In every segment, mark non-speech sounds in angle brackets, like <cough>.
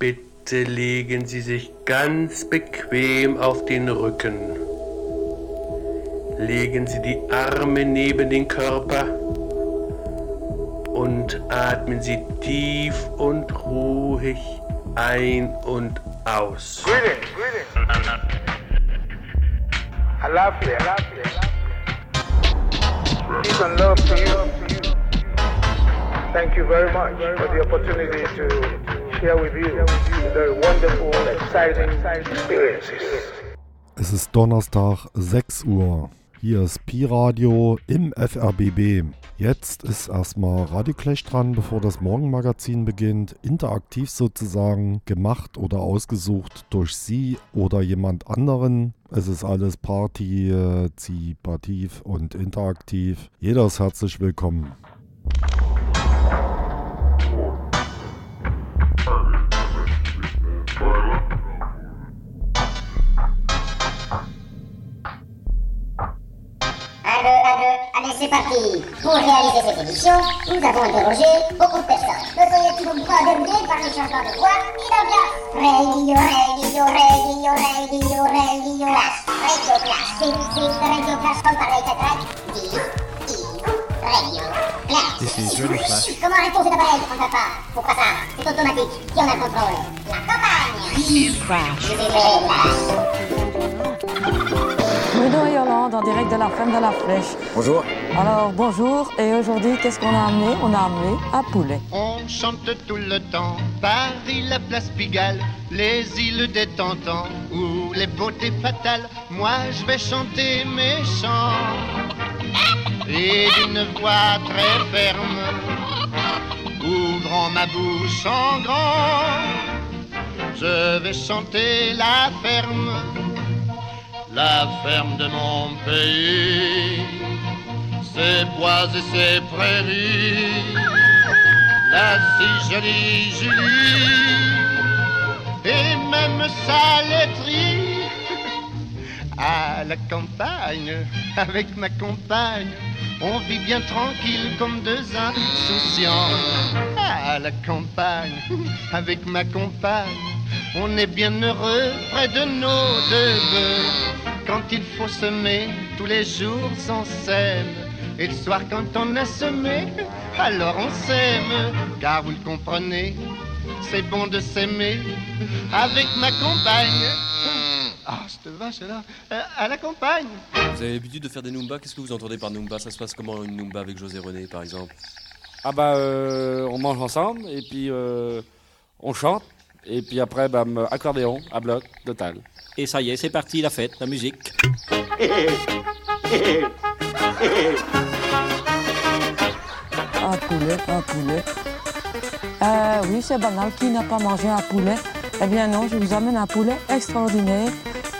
Bitte legen Sie sich ganz bequem auf den Rücken. Legen Sie die Arme neben den Körper und atmen Sie tief und ruhig ein und aus. Greetings, greetings. Alafia, alafia. Peace and love to you. Thank you very much for the opportunity to Es ist Donnerstag 6 Uhr. Hier ist Pi-Radio im FRBB. Jetzt ist erstmal Radioclash dran, bevor das Morgenmagazin beginnt. Interaktiv sozusagen, gemacht oder ausgesucht durch Sie oder jemand anderen. Es ist alles partizipativ und interaktiv. Jeder ist herzlich willkommen. C'est parti. Pour réaliser cette émission, nous avons interrogé beaucoup de personnes. Ne soyez-vous pas dérangés par le changement de voix et d'ambiance. Radio, radio, radio, radio, radio, clash, radio, clash, c'est c'est radio, clash, comme par les Dis, radio, clash. Comment arrêtons cet appareil? On ne pas. Pourquoi ça? C'est automatique. Qui en a le contrôle? La campagne. Je vais Bruno et Yolande en direct de la ferme de la Flèche. Bonjour. Alors bonjour et aujourd'hui qu'est-ce qu'on a amené? On a amené un poulet. On chante tout le temps Paris, la place Pigalle, les îles des Tentants ou les beautés fatales. Moi, je vais chanter mes chants et d'une voix très ferme, ouvrant ma bouche en grand, je vais chanter la ferme, la ferme de mon pays, ses bois et ses prairies la si jolie Julie et même sa laiterie à la campagne avec ma compagne. On vit bien tranquille comme deux insouciants. À la campagne avec ma compagne. On est bien heureux près de nos deux bœufs. Quand il faut semer, tous les jours on sème. Et le soir quand on a semé, alors on s'aime. Car vous le comprenez, c'est bon de s'aimer avec ma compagne. Ah, cette vache-là, euh, à la campagne. Vous avez l'habitude de faire des Numba Qu'est-ce que vous entendez par Numba Ça se passe comment une Numba avec José René par exemple? Ah bah euh, on mange ensemble et puis euh, on chante et puis après bah, accordéon à bloc total. Et ça y est, c'est parti, la fête, la musique. Un poulet, un poulet. Euh, oui, c'est banal. Qui n'a pas mangé un poulet? Eh bien non, je vous amène un poulet extraordinaire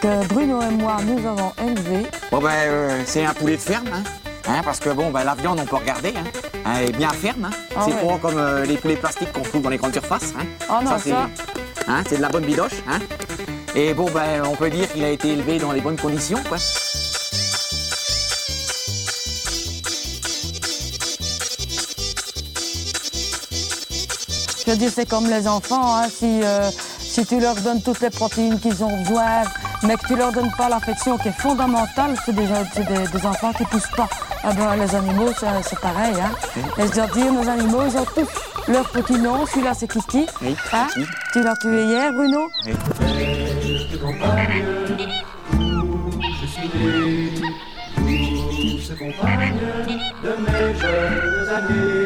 que Bruno et moi nous avons élevé. Bon ben euh, c'est un poulet de ferme, hein. Hein, parce que bon ben la viande on peut regarder, hein. Hein, elle est bien ferme, hein. Ah c'est ouais. pas comme euh, les poulets plastiques qu'on trouve dans les grandes surfaces, hein. Oh non, c'est, ça. hein, c'est de la bonne bidoche, hein. Et bon ben on peut dire qu'il a été élevé dans les bonnes conditions, quoi. Je veux dire, c'est comme les enfants. hein, si, euh, si tu leur donnes toutes les protéines qu'ils ont besoin, mais que tu leur donnes pas l'affection qui est fondamentale, c'est des, c'est des, des enfants qui poussent pas. Ah ben, les animaux, c'est, c'est pareil. Hein. Et je dois dire, nos animaux, ils ont tous leur petit nom. Celui-là, c'est Kiki. Oui, Hein Kiki. Tu l'as tué hier, Bruno chagrin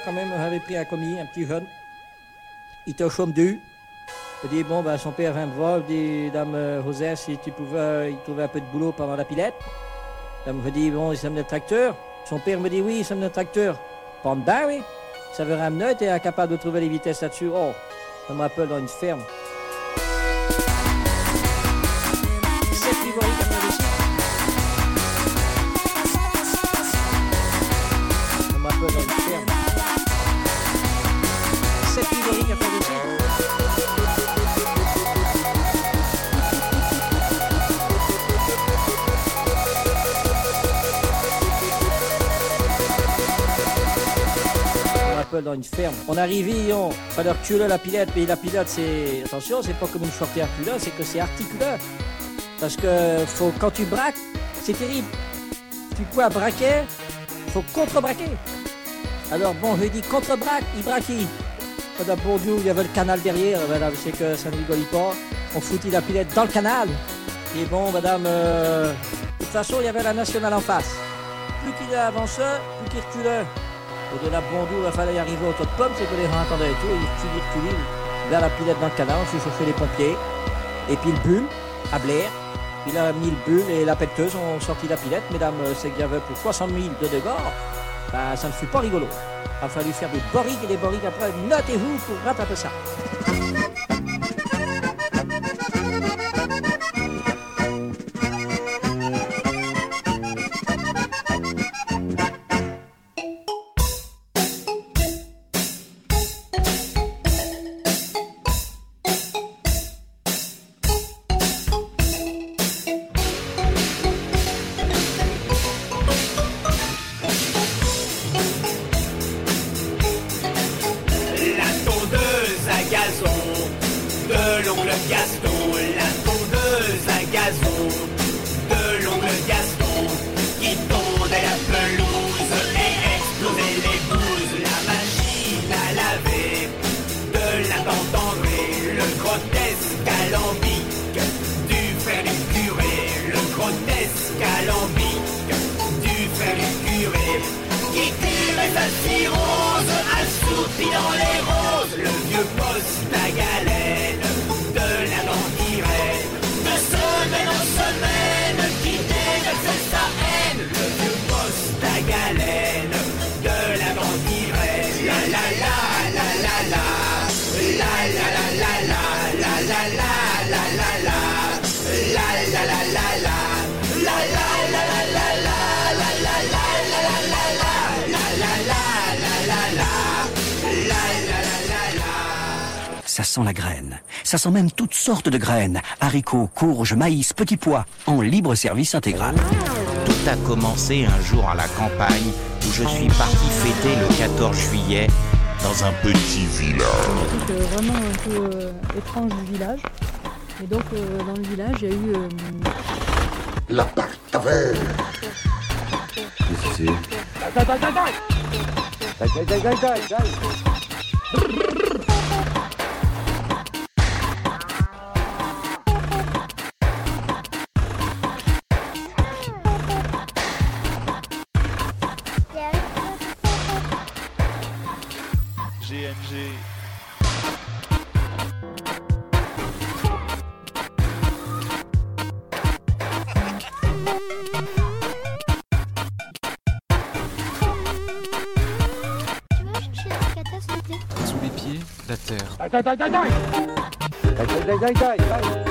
quand même, on avait pris un commis, un petit jeune. Il était au chaume du. Il dit, bon, ben, son père vient me voir, il dit, Dame euh, José, si tu pouvais, il trouvait un peu de boulot pendant la pilette. Dame me dit, bon, il s'aime le tracteur. Son père me dit, oui, il s'aime le tracteur. Dedans, oui. Ça veut ramener, t'es incapable de trouver les vitesses là-dessus. Oh, ça me rappelle dans une ferme. Dans une ferme. On arrivait, on fallait reculer la pilote, mais la pilote c'est. Attention, c'est pas comme une shorty articulaire, c'est que c'est articulaire. Parce que faut, quand tu braques, c'est terrible. Tu quoi braquer, faut contre-braquer. Alors bon, je dit contre-braque, il braquait. Madame Bourdieu, il y avait le canal derrière, je sais que ça ne rigole pas. On foutit la pilette dans le canal. Et bon, madame, euh, de toute façon, il y avait la nationale en face. Plus qu'il avançait, plus qu'il reculait. Et de la Bondour, il fallait y arriver au top de pomme, c'est que les gens entendaient et tout, et ils reculent, vers la pilette dans le on s'est chauffé les pompiers. Et puis le bulle, à Blair, il a mis le bulle et la pelleteuse ont sorti la pilette. Mesdames, euh, c'est qu'il y pour 60 000 de dégâts. Ben, ça ne fut pas rigolo. Il a fallu faire des borriques et des borriques après. Notez-vous pour rattraper ça. Ça sent même toutes sortes de graines. Haricots, courges, maïs, petits pois. En libre service intégral. Tout a commencé un jour à la campagne où je suis parti fêter le 14 juillet dans un petit village. truc euh, vraiment un peu euh, étrange du village. Et donc euh, dans le village, il y a eu euh, La taverne. Qu'est-ce que GNG. trời trời trời trời trời trời trời trời trời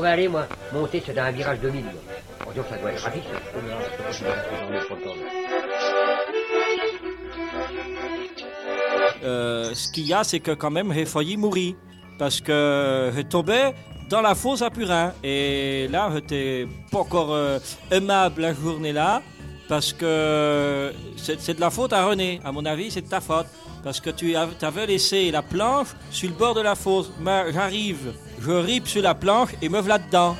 que je voudrais aller, moi, monter, dans un virage 2000. moi. Bon, donc ça doit être rapide. Euh, ce qu'il y a, c'est que quand même, j'ai failli mourir. Parce que j'ai tombé dans la fosse à Purin. Et là, j'étais pas encore euh, aimable la journée-là. Parce que c'est c'est de la faute à René. À mon avis, c'est de ta faute. Parce que tu av- avais laissé la planche sur le bord de la fosse. Mais j'arrive, je ripe sur la planche et me voilà dedans.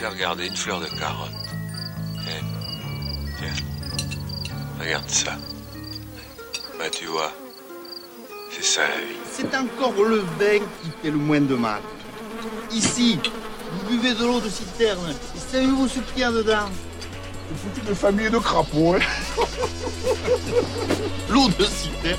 Déjà regardé une fleur de carotte Eh, Tiens, regarde ça. Bah tu vois, c'est ça la vie. C'est encore le vin qui fait le moins de mal. Ici, vous buvez de l'eau de citerne. Et savez-vous ce qu'il y a dedans? C'est foutu de famille de crapauds. hein. <laughs> l'eau de citerne,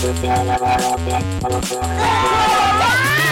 cherchait la volonté, l'opératoire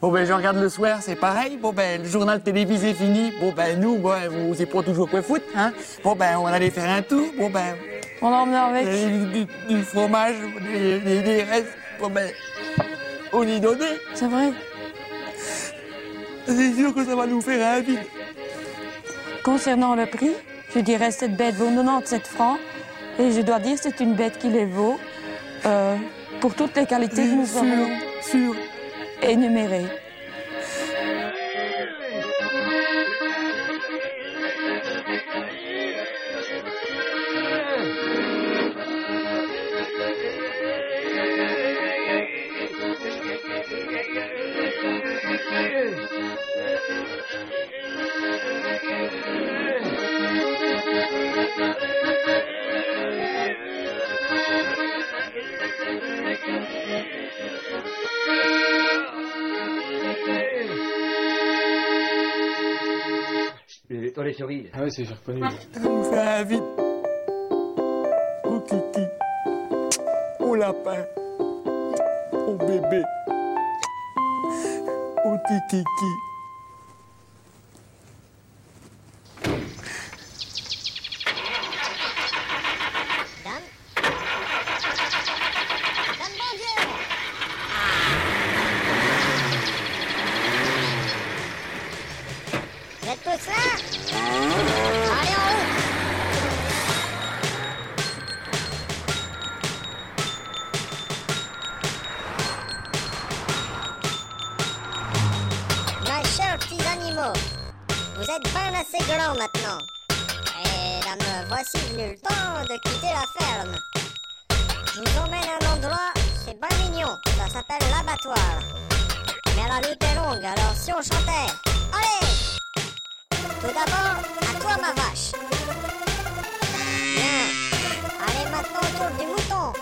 Bon ben je regarde le soir, c'est pareil. Bon ben le journal télévisé fini. Bon ben nous, bon, vous c'est pas toujours quoi foot, hein. Bon ben on allait faire un tour. Bon ben on emmenait avec du, du- du fromage, des, des- des restes. Bon ben on y donnait. C'est vrai. C'est sûr que ça va nous faire un vide. Concernant le prix, je dirais cette bête vaut 97 francs. Et je dois dire c'est une bête qui les vaut euh, pour toutes les qualités que nous Sûr, avons énumérées. dans les cerises. Ah ouais, c'est j'ai reconnu. Ça vite. Au kiki. Au lapin. Au bébé. Au kiki. Bien assez grands maintenant. Et dame, voici venu le temps de quitter la ferme. Je vous emmène à un endroit, c'est bien mignon, ça s'appelle l'abattoir. Mais la lutte est longue, alors si on chantait Allez Tout d'abord, à toi ma vache. Bien. Allez maintenant autour du mouton.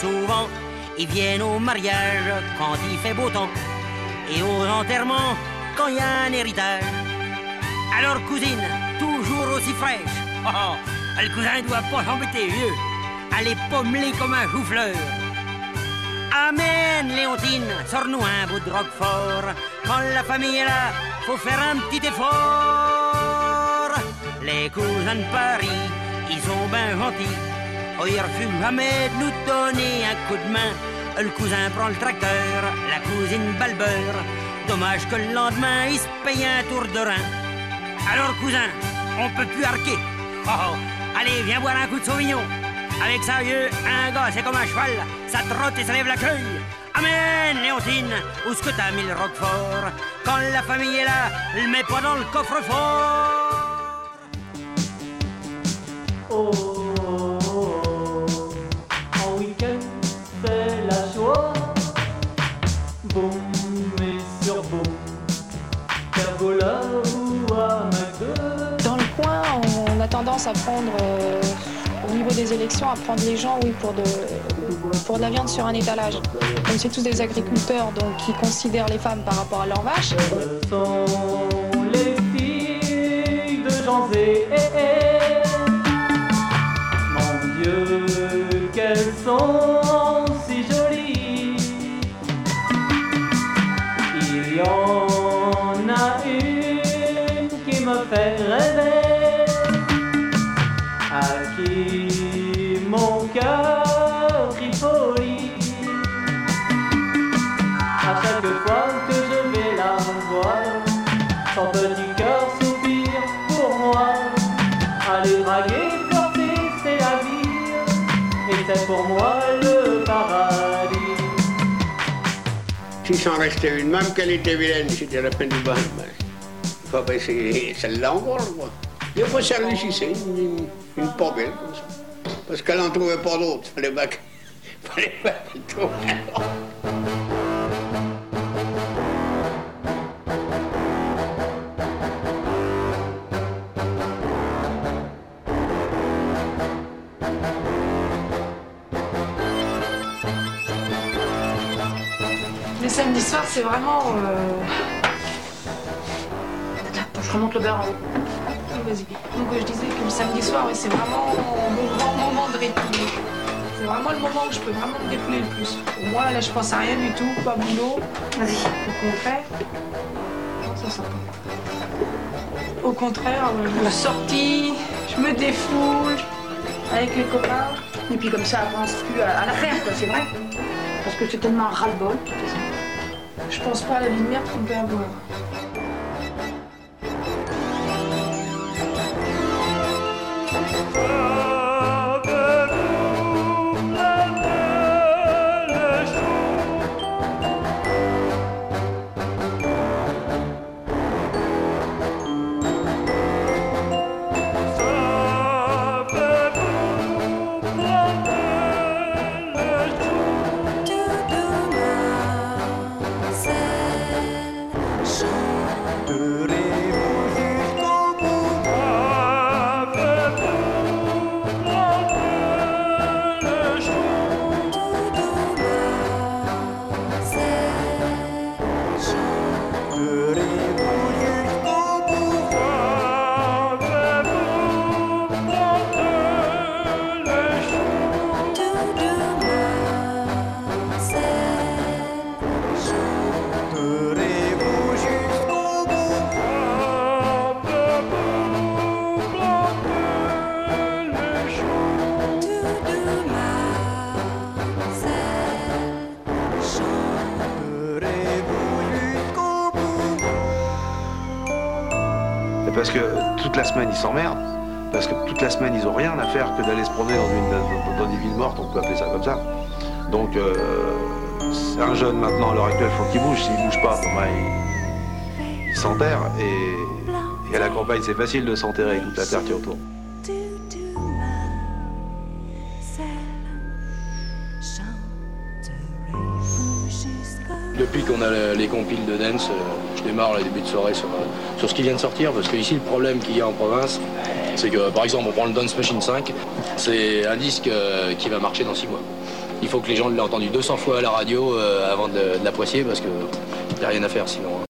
Souvent. Ils viennent au mariage quand il fait beau temps. Et aux enterrements quand il y a un héritage. Alors cousine, toujours aussi fraîche. Oh, oh, le cousin doit pas s'embêter, vieux. Elle est pommelée comme un chou-fleur. Amen, Léontine, sors-nous un bout de roquefort. Quand la famille est là, faut faire un petit effort. Les cousins de Paris, ils sont bien gentils. Oh, ils refusent jamais de nous donner un coup de main. Le cousin prend le tracteur, la cousine beurre. Dommage que le lendemain, il se paye un tour de rein. Alors, cousin, on peut plus arquer. Oh, oh, allez, viens boire un coup de sauvignon. Avec ça, vieux, un gars, c'est comme un cheval. Ça trotte et ça lève la queue. Amen, Léontine, où est-ce que t'as mis le roquefort? Quand la famille est là, le mets pas dans le coffre-fort. Oh, à prendre, euh, au niveau des élections, à prendre les gens oui, pour, de, pour de la viande sur un étalage. Comme c'est tous des agriculteurs, donc qui considèrent les femmes par rapport à leurs vaches. Mon Dieu, qu'elles sont Si s'en restait une, même qu'elle était vilaine, c'était la peine du bain. Ben, faut essayer celle-là encore, quoi. Des fois, ça réussissait, une, une, une pas belle, comme ça. Parce qu'elle n'en trouvait pas d'autres. Fallait pas qu'elle trouve samedis soirs, c'est vraiment. euh, Attends, je remonte le beurre en haut. Oui, Vas-y. Donc, je disais que le samedi soir, c'est vraiment mon grand moment de répit. C'est vraiment le moment où je peux vraiment me défouler le plus. Pour moi, là, je pense à rien du tout, pas boulot. Vas-y. Au contraire. Non, ça sent pas. Au contraire, euh, je me sortis, je me défoule avec les copains. Et puis comme ça, on pense plus à, à la faire, quoi, c'est vrai. Parce que c'est tellement ras-le-bol. Je pense pas à la merde qu'on peut avoir. Parce que toute la semaine, ils s'emmerdent. Parce que toute la semaine, ils ont rien à faire que d'aller se promener dans, une- dans- dans des villes mortes, on peut appeler ça comme ça. Donc, euh, c'est un jeune maintenant, à l'heure actuelle, faut qu'il bouge. S'il bouge pas, bon, il, il s'enterre. Et, et à la campagne, c'est facile de s'enterrer avec toute la terre qui est autour. Depuis qu'on a le- les compiles de dance, euh, je démarre les débuts de soirée sur, euh, sur ce qui vient de sortir, parce que ici le problème qu'il y a en province, c'est que par exemple on prend le Dance Machine 5, c'est un disque euh, qui va marcher dans 6 mois. Il faut que les gens l'aient entendu 200 fois à la radio avant de, de l'apprécier, parce qu'il n'y a rien à faire sinon. hein.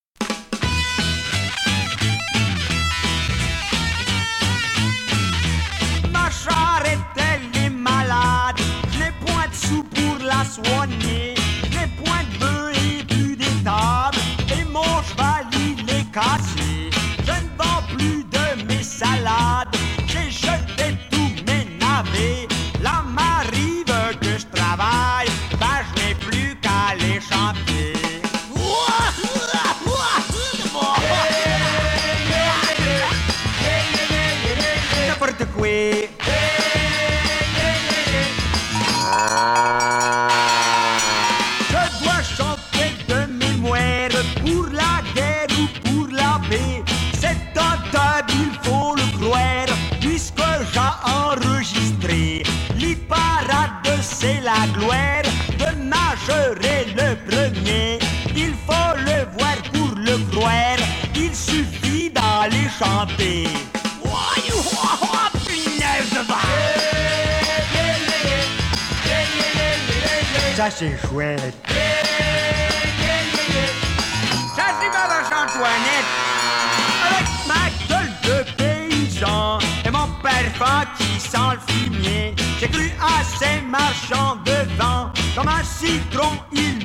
Il faut le voir pour le croire. Il suffit d'aller chanter. Ça c'est chouette. Ça c'est ma vache Antoinette Avec ma gueule de paysan Et mon parfum qui sent le fumier J'ai cru à ces marchands de Comme un citron ils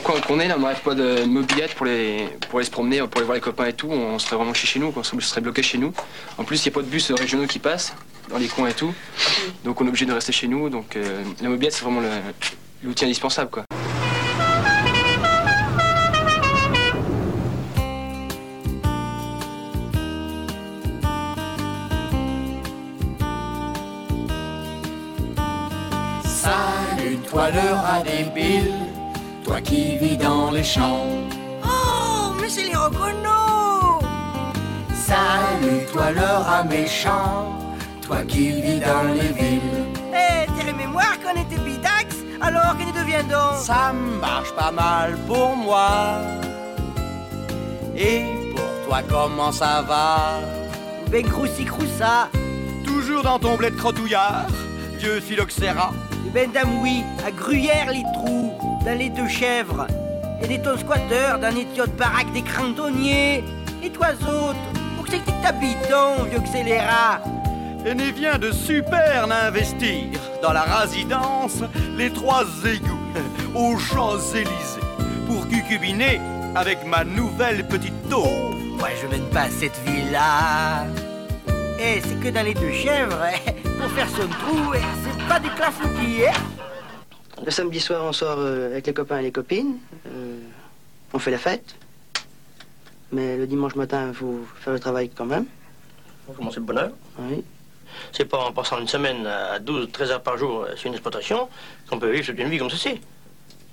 le coin qu'on est, là, on n'arrive pas de mobilette pour les, se promener, pour aller voir les copains et tout. On serait vraiment chez, chez nous, on serait bloqué chez nous. En plus, il n'y a pas de bus régionaux qui passent dans les coins et tout. Donc on est obligé de rester chez nous. Donc euh, la mobilette, c'est vraiment l'outil indispensable. Quoi. Salut toi le rat toi qui vis dans les champs. Oh, mais c'est les reconnos Salut toi le rat méchant, toi qui vis dans les villes. Eh, t'es mémoire qu'on était bidax, alors que nous deviendons Ça marche pas mal pour moi. Et pour toi, comment ça va? Ben croussi croussa Toujours dans ton bled crotouillard, vieux phylloxéra. Ben d'amoui, à Gruyère les trous, dans les deux chèvres. Et des tonnes squatteurs dans les de baraque des crantonniers. Et toi autres, où c'est que t'habites, vieux scélérat Et n'y vient de super investir dans la résidence Les Trois Égouts <laughs> aux Champs-Élysées pour cucubiner avec ma nouvelle petite taupe. Moi, je mène pas cette ville-là. Eh, c'est que dans les deux chèvres, eh, pour faire son trou, eh, c'est pas du clafoutis, hein Le samedi soir, on sort euh, avec les copains et les copines. Euh, on fait la fête. Mais le dimanche matin, il faut faire le travail quand même. Faut commencer le bonheur. Oui. C'est pas en passant une semaine à 12, 13 heures par jour euh, sur une exploitation qu'on peut vivre toute une vie comme ceci.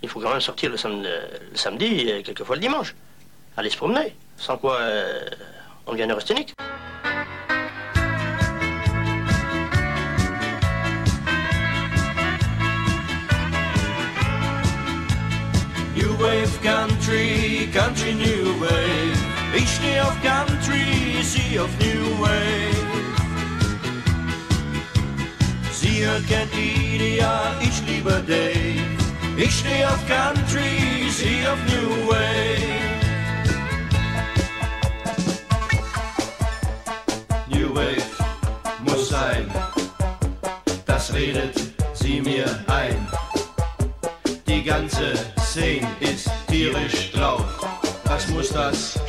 Il faut quand même sortir le, sam- le samedi et quelquefois le dimanche. Aller se promener. Sans quoi, euh, on devient neurasthénique. Wave Country, Country New Wave. Ich stehe auf Country, sie auf New Wave. Sie hört Idea, ich liebe Dave. Ich stehe auf Country, sie auf New Wave. New Wave muss sein, das redet sie mir ein.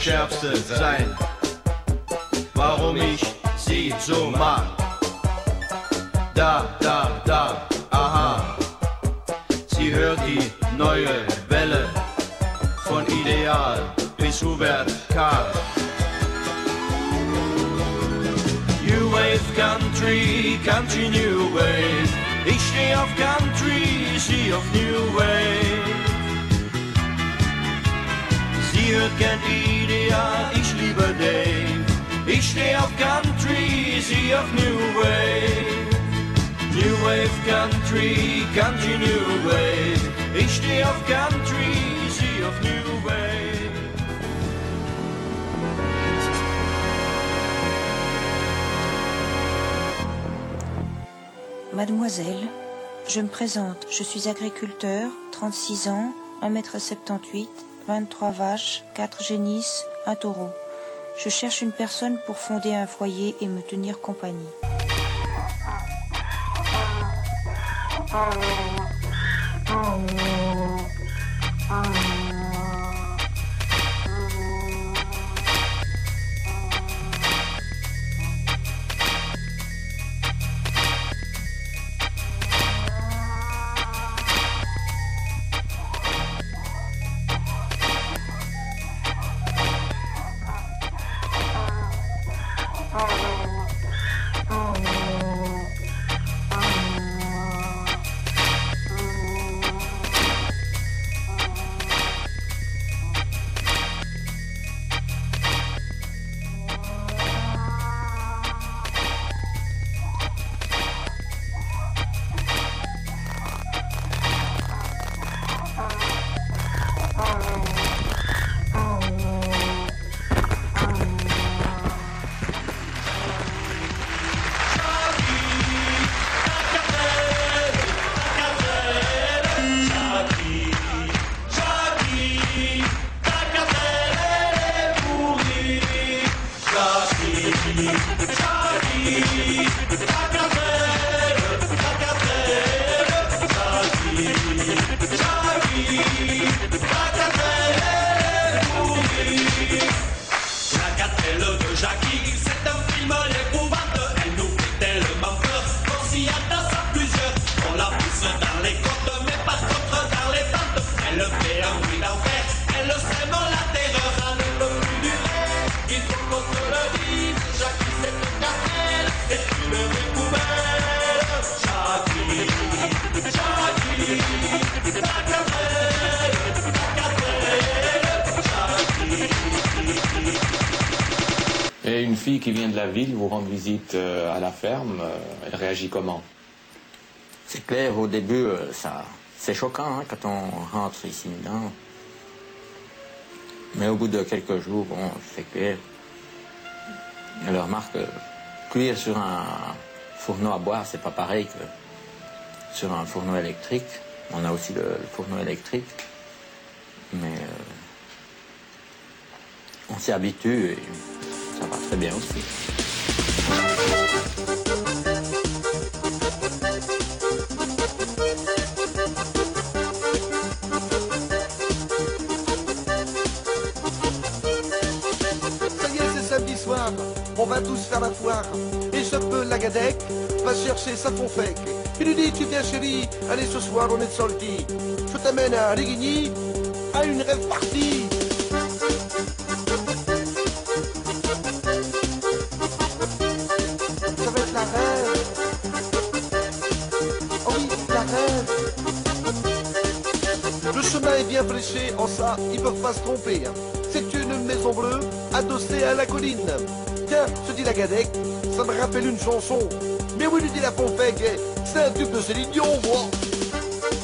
Schärfste sein? Warum ich sie so mag? Da, da, da, aha. Sie hört die neue Welle von Ideal bis Hubert Karl. New Wave Country, Country New Wave. Ich steh auf Country, sie auf New Wave. Sie hört gern Ideal, ich liebe Dave. Ich steh auf Country, sie auf New Wave. New Wave Country, Country New Wave. Ich steh auf Country, sie auf New Wave. Mademoiselle, je me présente. Je suis agriculteur, 36 ans, 1m78, 23 vaches, 4 génisses, un taureau. Je cherche une personne pour fonder un foyer et me tenir compagnie. La la ville vous rendre visite euh, à la ferme, euh, elle réagit comment? C'est clair, au début, euh, ça, c'est choquant hein, quand on rentre ici. Mais au bout de quelques jours, bon, c'est clair. Elle remarque que cuire sur un fourneau à bois, c'est pas pareil que sur un fourneau électrique. On a aussi le, fourneau électrique. Mais on s'y habitue et bien. Ça y est, c'est samedi soir, on va tous faire la foire. Et je peux la gadec, va chercher sa confec. Il lui dit, tu viens chérie, allez ce soir on est sorti. Je t'amène à Rigigny, à une rêve partie. Ça, ils peuvent pas se tromper. hein. C'est une maison bleue, adossée à la colline. Tiens, se dit la Gadec, ça me rappelle une chanson. Mais oui, lui dit la Pompec, c'est un tube de Céline Dion, moi.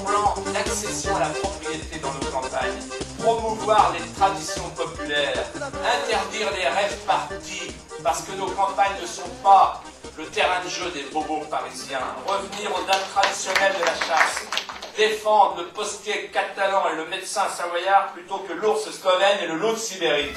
plan d'accession à la propriété dans nos campagnes, promouvoir les traditions populaires, interdire les rêves partis, parce que nos campagnes ne sont pas le terrain de jeu des bobos parisiens, revenir aux dates traditionnelles de la chasse, défendre le postier catalan et le médecin savoyard plutôt que l'ours slovène et le loup de Sibérie.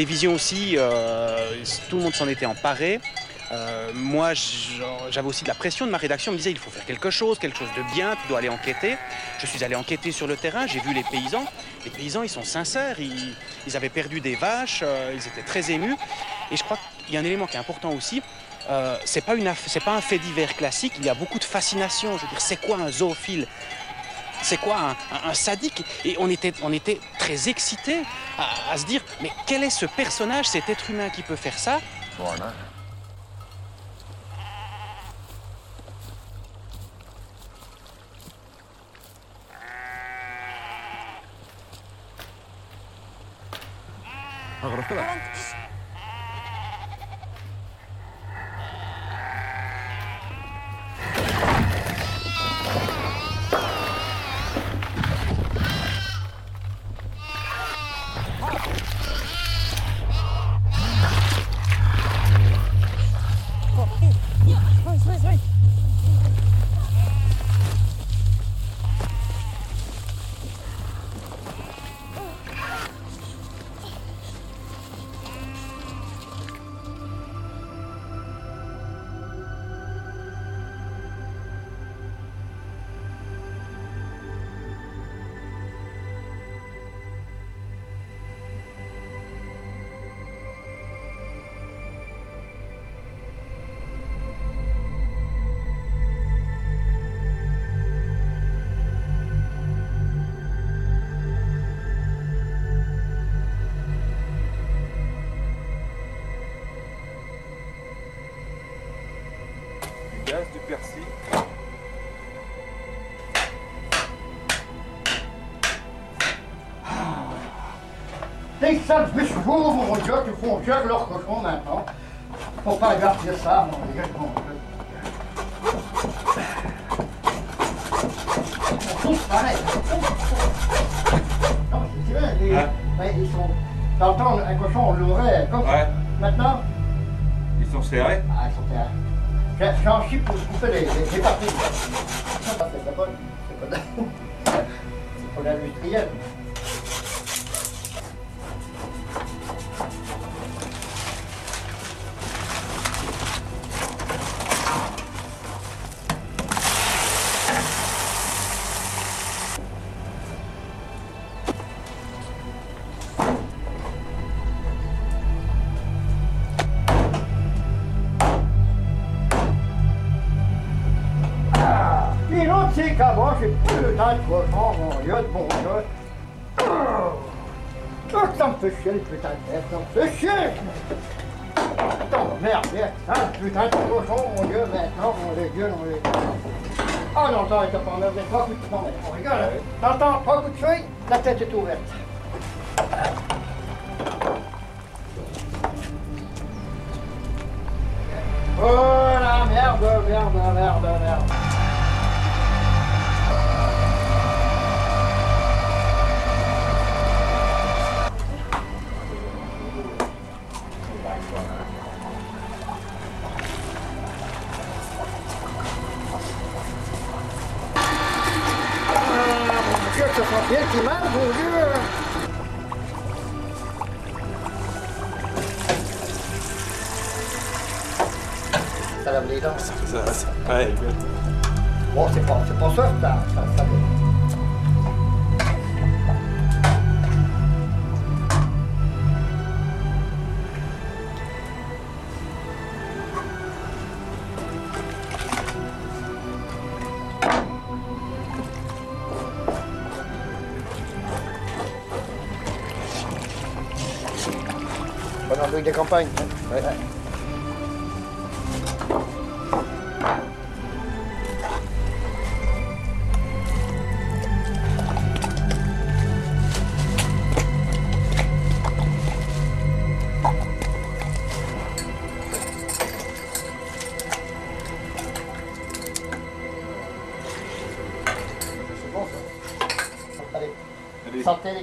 Télévision aussi, euh, tout le monde s'en était emparé. Euh, moi, j'avais aussi de la pression de ma rédaction. On me disait il faut faire quelque chose, quelque chose de bien, tu dois aller enquêter. Je suis allé enquêter sur le terrain, j'ai vu les paysans. Les paysans, ils sont sincères, ils, avaient perdu des vaches, euh, ils étaient très émus. Et je crois qu'il y a un élément qui est important aussi. Euh, c'est pas pas un fait divers classique. Il y a beaucoup de fascination. Je veux dire, c'est quoi un zoophile? C'est quoi un, un- un sadique Et on était, on était très excités à, à se dire, mais quel est ce personnage, cet être humain qui peut faire ça Les sales chevaux, mon Dieu, qui font cuire leur cochon maintenant. Faut pas garder ça, mon Dieu, mon Dieu. Tous pareils. Non, c'est vrai, les- Hein? ouais, ils sont... T'entends, un cochon, on l'aurait comme ça. Ouais. Maintenant, Ils sont serrés? ah, ils sont terres. J'ai- J'en chie pour couper les, les, les papiers. Ça, ça, c'est pas bon. C'est pas C'est pour l'industriel. C'est qu'avant, j'ai plus le temps de cochon, mon Dieu, mon Dieu. Oh, ça me fait chier, le putain de tête, ça me fait chier. Attends, merde, merde, hein, putain de cochon, mon Dieu, maintenant, mon Dieu, mon Dieu. Ah non, ça, t'as pas enlevé trois coups de poing, mais on rigole, hein. T'entends, trois coups de feuille, la tête est ouverte. Oh la merde, merde, merde, merde.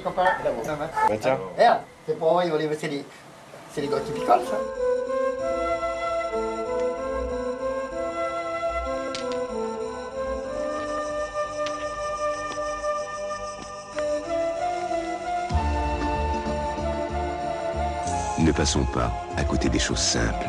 copain. Ah, bah tiens. Ah, Merde, c'est pour envoyer les c'est les, c'est les gars qui picolent ça. Ne passons pas à côté des choses simples.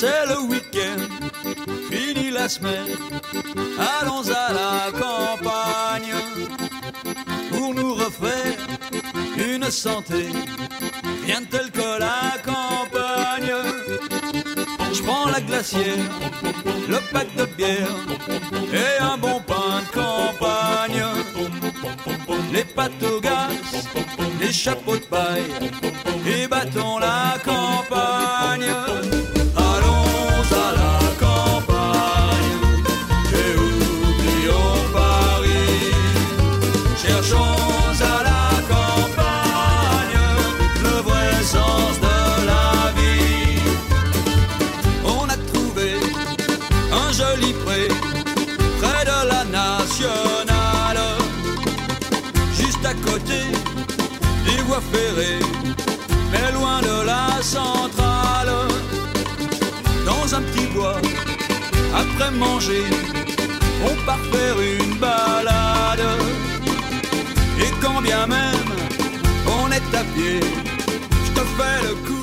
C'est le week-end, fini la semaine, allons à la campagne pour nous refaire une santé, rien de tel que la campagne. Je prends la glacière, le pack de bière et un bon pain de campagne. Les pâtes au gaz, les chapeaux de paille et battons la campagne. On part faire une balade. Et quand bien même on est à pied, je te fais le coup.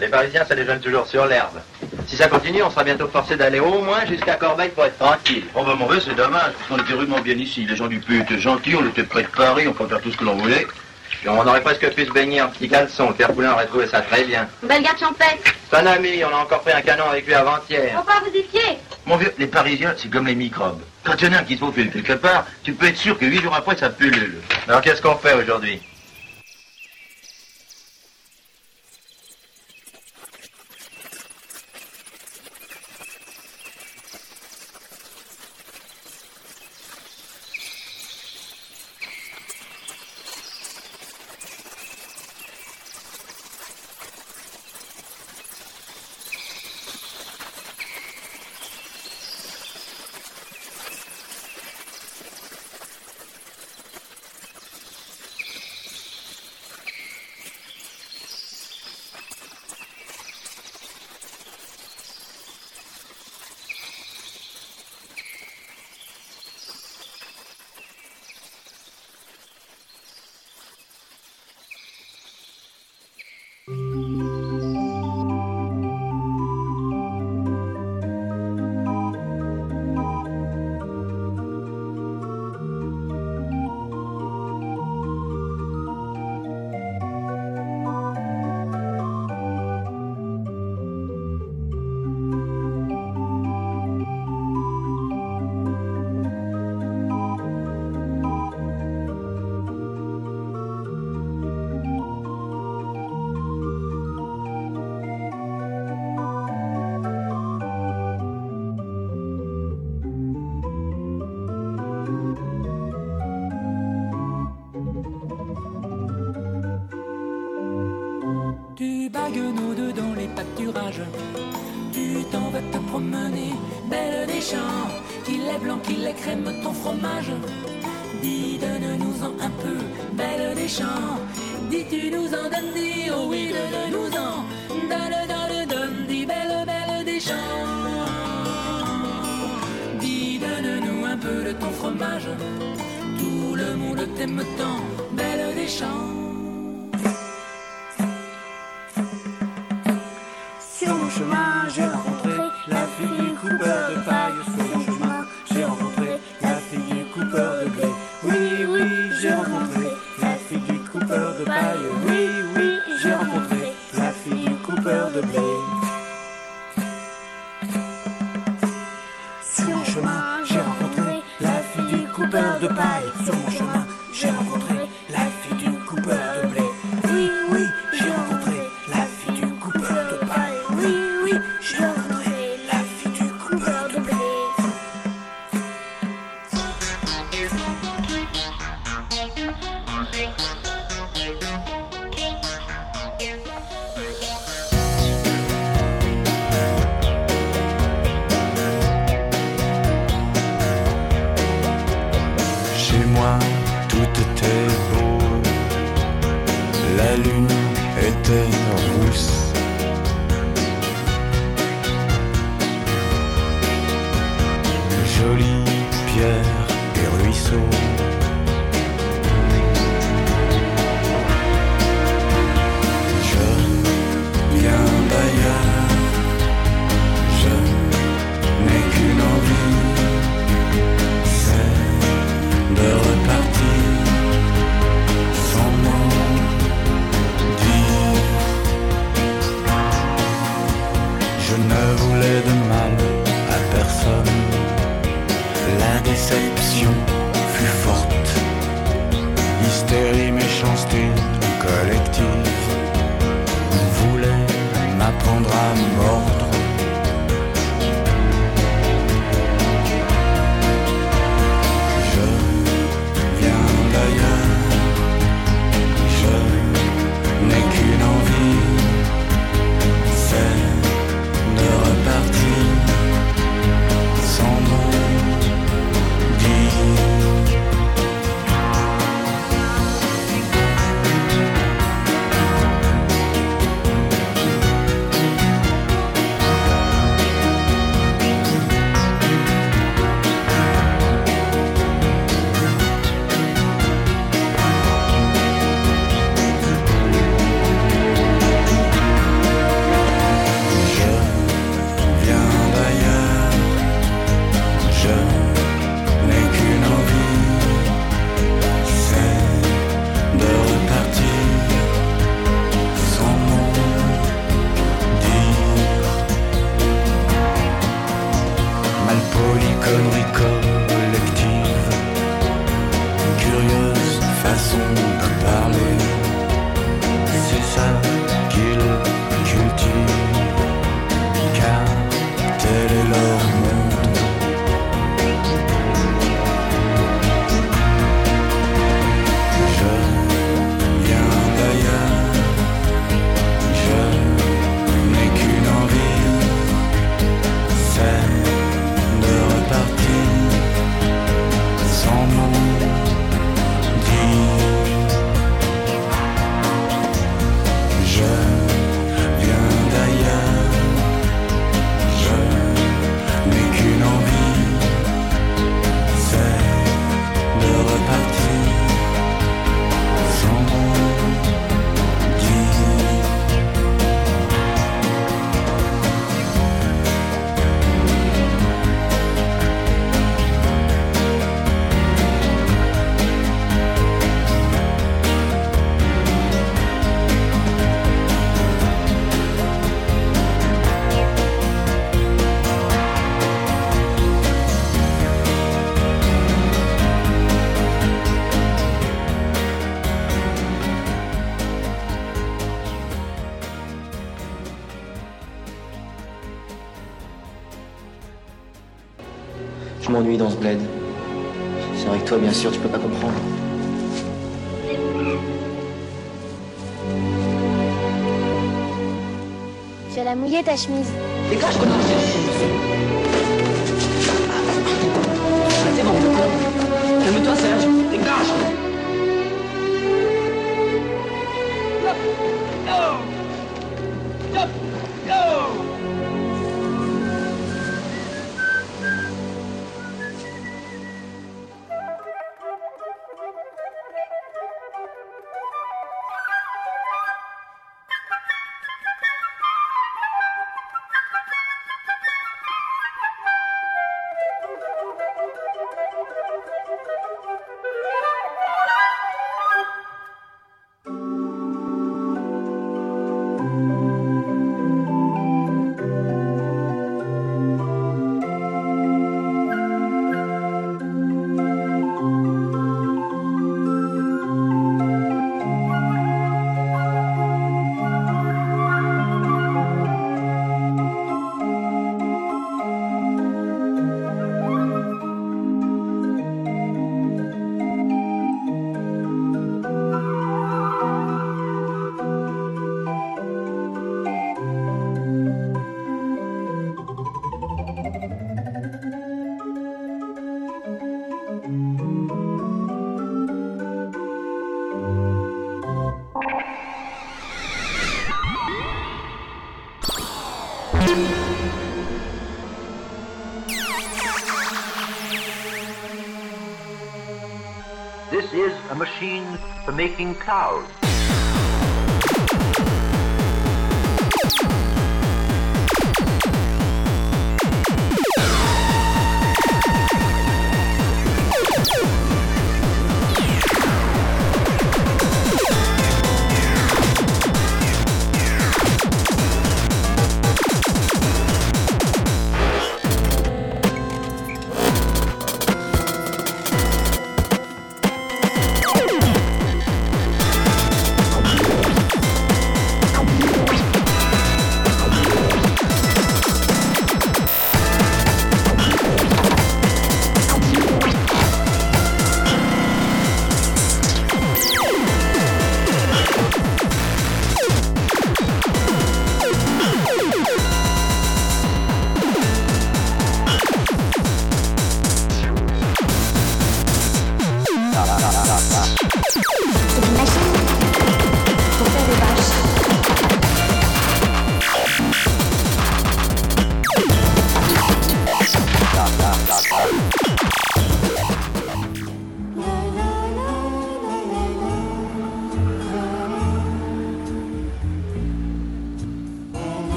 Les Parisiens, ça déjeune toujours sur l'herbe. Si ça continue, on sera bientôt forcé d'aller au moins jusqu'à Corbeil pour être tranquille. Oh bah mauvais, c'est dommage, parce qu'on était rudement bien ici. Les gens du pays étaient gentils, on était près de Paris, on pouvait faire tout ce que l'on voulait. Puis on aurait presque pu se baigner en petit caleçon. Le père Poulain aurait trouvé ça très bien. Belle garde champêtre. Un ami, on a encore pris un canon avec lui avant-hier. Pas vous y fier. Mon vieux, les Parisiens, c'est comme les microbes. Quand il y en a un qui se faufile quelque part, tu peux être sûr que huit jours après, ça pullule. Alors qu'est-ce qu'on fait aujourd'hui? Dis, tu nous en donnes, dis, oh oui, donne-nous-en. Donne, donne, donne, dis, belle, belle des champs. Dis, donne-nous un peu de ton fromage. Tout le monde t'aime tant, belle des champs. dans ce bled. C'est avec toi, bien sûr, tu peux pas comprendre. Tu as la mouillée ta chemise. Dégage, oh, C'est bon, calme-toi, Serge. Dégage. Making clouds.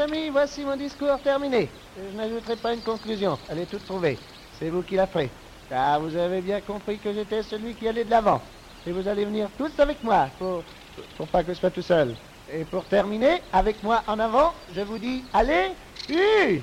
Amis, voici mon discours terminé. Je n'ajouterai pas une conclusion, elle est toute trouvée. C'est vous qui la ferez. Car vous avez bien compris que j'étais celui qui allait de l'avant. Et vous allez venir tous avec moi, pour, pour pas que je sois tout seul. Et pour terminer, avec moi en avant, je vous dis, allez, U